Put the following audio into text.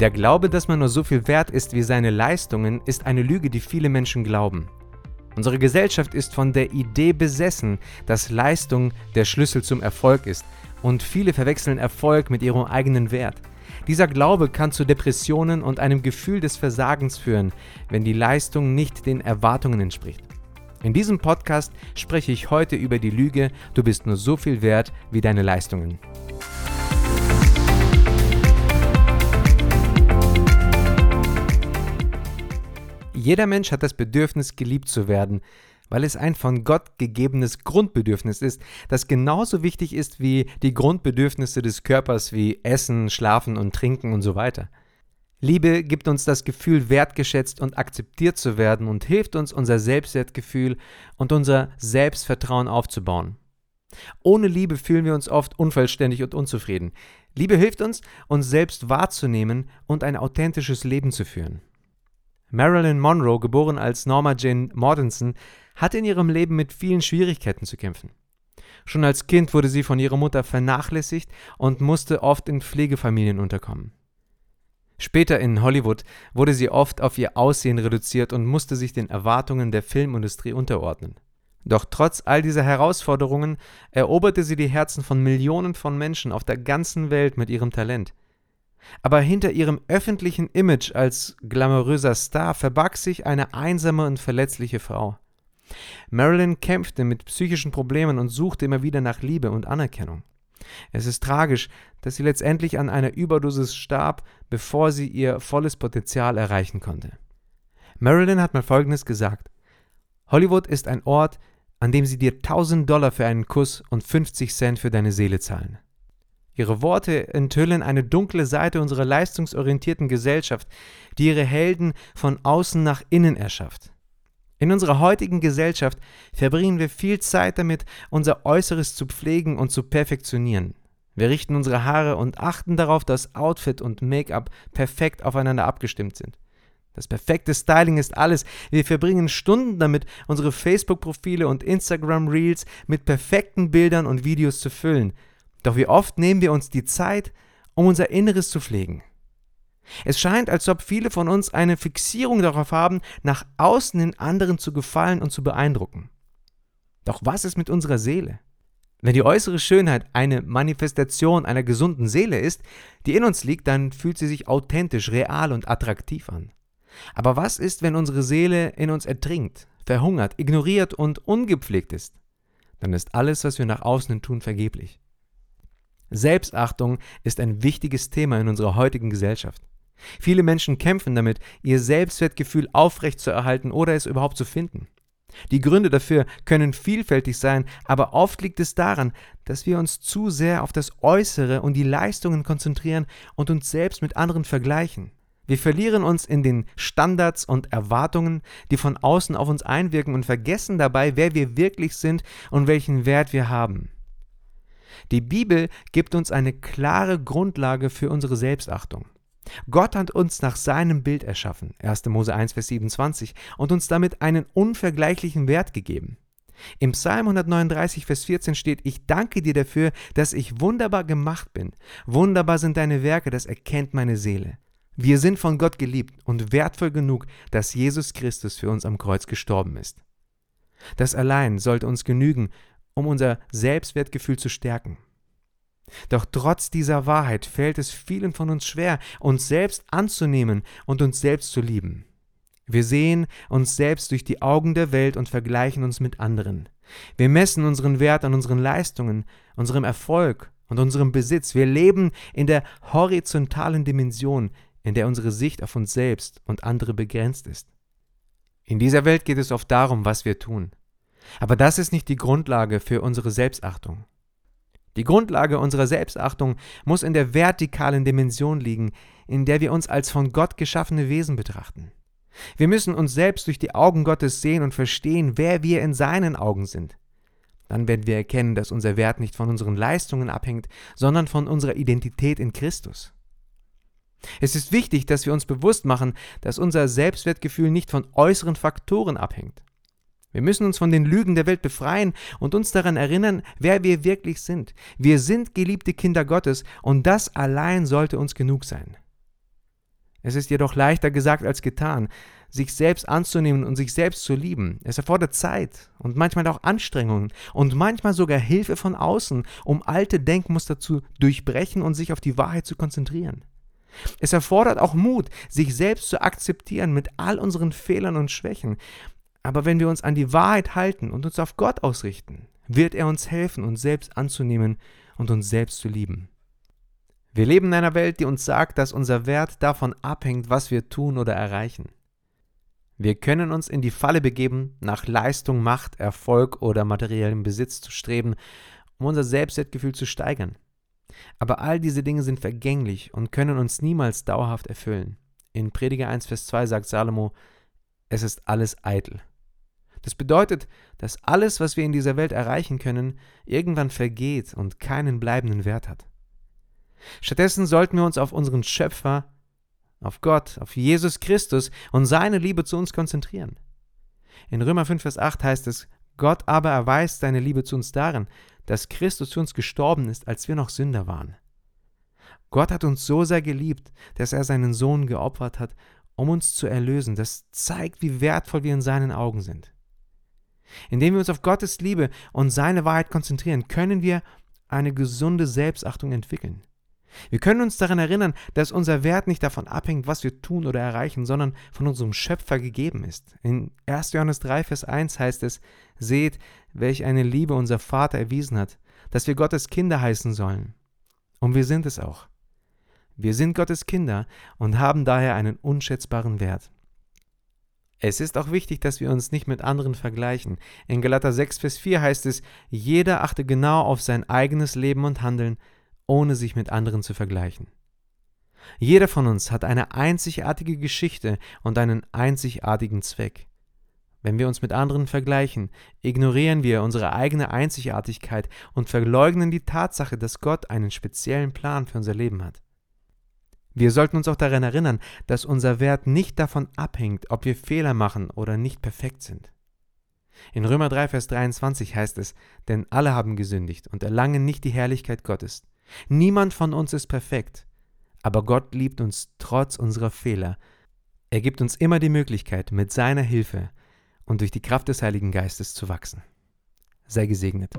Der Glaube, dass man nur so viel wert ist wie seine Leistungen, ist eine Lüge, die viele Menschen glauben. Unsere Gesellschaft ist von der Idee besessen, dass Leistung der Schlüssel zum Erfolg ist, und viele verwechseln Erfolg mit ihrem eigenen Wert. Dieser Glaube kann zu Depressionen und einem Gefühl des Versagens führen, wenn die Leistung nicht den Erwartungen entspricht. In diesem Podcast spreche ich heute über die Lüge, du bist nur so viel wert wie deine Leistungen. Jeder Mensch hat das Bedürfnis, geliebt zu werden, weil es ein von Gott gegebenes Grundbedürfnis ist, das genauso wichtig ist wie die Grundbedürfnisse des Körpers wie Essen, Schlafen und Trinken und so weiter. Liebe gibt uns das Gefühl, wertgeschätzt und akzeptiert zu werden und hilft uns, unser Selbstwertgefühl und unser Selbstvertrauen aufzubauen. Ohne Liebe fühlen wir uns oft unvollständig und unzufrieden. Liebe hilft uns, uns selbst wahrzunehmen und ein authentisches Leben zu führen. Marilyn Monroe, geboren als Norma Jane Mortensen, hatte in ihrem Leben mit vielen Schwierigkeiten zu kämpfen. Schon als Kind wurde sie von ihrer Mutter vernachlässigt und musste oft in Pflegefamilien unterkommen. Später in Hollywood wurde sie oft auf ihr Aussehen reduziert und musste sich den Erwartungen der Filmindustrie unterordnen. Doch trotz all dieser Herausforderungen eroberte sie die Herzen von Millionen von Menschen auf der ganzen Welt mit ihrem Talent. Aber hinter ihrem öffentlichen Image als glamouröser Star verbarg sich eine einsame und verletzliche Frau. Marilyn kämpfte mit psychischen Problemen und suchte immer wieder nach Liebe und Anerkennung. Es ist tragisch, dass sie letztendlich an einer Überdosis starb, bevor sie ihr volles Potenzial erreichen konnte. Marilyn hat mal Folgendes gesagt: Hollywood ist ein Ort, an dem sie dir 1000 Dollar für einen Kuss und 50 Cent für deine Seele zahlen. Ihre Worte enthüllen eine dunkle Seite unserer leistungsorientierten Gesellschaft, die ihre Helden von außen nach innen erschafft. In unserer heutigen Gesellschaft verbringen wir viel Zeit damit, unser Äußeres zu pflegen und zu perfektionieren. Wir richten unsere Haare und achten darauf, dass Outfit und Make-up perfekt aufeinander abgestimmt sind. Das perfekte Styling ist alles. Wir verbringen Stunden damit, unsere Facebook-Profile und Instagram-Reels mit perfekten Bildern und Videos zu füllen. Doch wie oft nehmen wir uns die Zeit, um unser Inneres zu pflegen? Es scheint, als ob viele von uns eine Fixierung darauf haben, nach außen in anderen zu gefallen und zu beeindrucken. Doch was ist mit unserer Seele? Wenn die äußere Schönheit eine Manifestation einer gesunden Seele ist, die in uns liegt, dann fühlt sie sich authentisch, real und attraktiv an. Aber was ist, wenn unsere Seele in uns ertrinkt, verhungert, ignoriert und ungepflegt ist? Dann ist alles, was wir nach außen tun, vergeblich. Selbstachtung ist ein wichtiges Thema in unserer heutigen Gesellschaft. Viele Menschen kämpfen damit, ihr Selbstwertgefühl aufrechtzuerhalten oder es überhaupt zu finden. Die Gründe dafür können vielfältig sein, aber oft liegt es daran, dass wir uns zu sehr auf das Äußere und die Leistungen konzentrieren und uns selbst mit anderen vergleichen. Wir verlieren uns in den Standards und Erwartungen, die von außen auf uns einwirken und vergessen dabei, wer wir wirklich sind und welchen Wert wir haben. Die Bibel gibt uns eine klare Grundlage für unsere Selbstachtung. Gott hat uns nach seinem Bild erschaffen, 1. Mose 1, Vers 27, und uns damit einen unvergleichlichen Wert gegeben. Im Psalm 139, Vers 14 steht, ich danke dir dafür, dass ich wunderbar gemacht bin. Wunderbar sind deine Werke, das erkennt meine Seele. Wir sind von Gott geliebt und wertvoll genug, dass Jesus Christus für uns am Kreuz gestorben ist. Das allein sollte uns genügen, um unser Selbstwertgefühl zu stärken. Doch trotz dieser Wahrheit fällt es vielen von uns schwer, uns selbst anzunehmen und uns selbst zu lieben. Wir sehen uns selbst durch die Augen der Welt und vergleichen uns mit anderen. Wir messen unseren Wert an unseren Leistungen, unserem Erfolg und unserem Besitz. Wir leben in der horizontalen Dimension, in der unsere Sicht auf uns selbst und andere begrenzt ist. In dieser Welt geht es oft darum, was wir tun. Aber das ist nicht die Grundlage für unsere Selbstachtung. Die Grundlage unserer Selbstachtung muss in der vertikalen Dimension liegen, in der wir uns als von Gott geschaffene Wesen betrachten. Wir müssen uns selbst durch die Augen Gottes sehen und verstehen, wer wir in seinen Augen sind. Dann werden wir erkennen, dass unser Wert nicht von unseren Leistungen abhängt, sondern von unserer Identität in Christus. Es ist wichtig, dass wir uns bewusst machen, dass unser Selbstwertgefühl nicht von äußeren Faktoren abhängt. Wir müssen uns von den Lügen der Welt befreien und uns daran erinnern, wer wir wirklich sind. Wir sind geliebte Kinder Gottes und das allein sollte uns genug sein. Es ist jedoch leichter gesagt als getan, sich selbst anzunehmen und sich selbst zu lieben. Es erfordert Zeit und manchmal auch Anstrengungen und manchmal sogar Hilfe von außen, um alte Denkmuster zu durchbrechen und sich auf die Wahrheit zu konzentrieren. Es erfordert auch Mut, sich selbst zu akzeptieren mit all unseren Fehlern und Schwächen. Aber wenn wir uns an die Wahrheit halten und uns auf Gott ausrichten, wird er uns helfen, uns selbst anzunehmen und uns selbst zu lieben. Wir leben in einer Welt, die uns sagt, dass unser Wert davon abhängt, was wir tun oder erreichen. Wir können uns in die Falle begeben, nach Leistung, Macht, Erfolg oder materiellem Besitz zu streben, um unser Selbstwertgefühl zu steigern. Aber all diese Dinge sind vergänglich und können uns niemals dauerhaft erfüllen. In Prediger 1, Vers 2 sagt Salomo, es ist alles eitel. Das bedeutet, dass alles, was wir in dieser Welt erreichen können, irgendwann vergeht und keinen bleibenden Wert hat. Stattdessen sollten wir uns auf unseren Schöpfer, auf Gott, auf Jesus Christus und seine Liebe zu uns konzentrieren. In Römer 5, Vers 8 heißt es, Gott aber erweist seine Liebe zu uns darin, dass Christus für uns gestorben ist, als wir noch Sünder waren. Gott hat uns so sehr geliebt, dass er seinen Sohn geopfert hat, um uns zu erlösen. Das zeigt, wie wertvoll wir in seinen Augen sind. Indem wir uns auf Gottes Liebe und seine Wahrheit konzentrieren, können wir eine gesunde Selbstachtung entwickeln. Wir können uns daran erinnern, dass unser Wert nicht davon abhängt, was wir tun oder erreichen, sondern von unserem Schöpfer gegeben ist. In 1. Johannes 3, Vers 1 heißt es, Seht, welch eine Liebe unser Vater erwiesen hat, dass wir Gottes Kinder heißen sollen. Und wir sind es auch. Wir sind Gottes Kinder und haben daher einen unschätzbaren Wert. Es ist auch wichtig, dass wir uns nicht mit anderen vergleichen. In Galater 6, Vers 4 heißt es, jeder achte genau auf sein eigenes Leben und Handeln, ohne sich mit anderen zu vergleichen. Jeder von uns hat eine einzigartige Geschichte und einen einzigartigen Zweck. Wenn wir uns mit anderen vergleichen, ignorieren wir unsere eigene Einzigartigkeit und verleugnen die Tatsache, dass Gott einen speziellen Plan für unser Leben hat. Wir sollten uns auch daran erinnern, dass unser Wert nicht davon abhängt, ob wir Fehler machen oder nicht perfekt sind. In Römer 3, Vers 23 heißt es, denn alle haben gesündigt und erlangen nicht die Herrlichkeit Gottes. Niemand von uns ist perfekt, aber Gott liebt uns trotz unserer Fehler. Er gibt uns immer die Möglichkeit, mit seiner Hilfe und durch die Kraft des Heiligen Geistes zu wachsen. Sei gesegnet.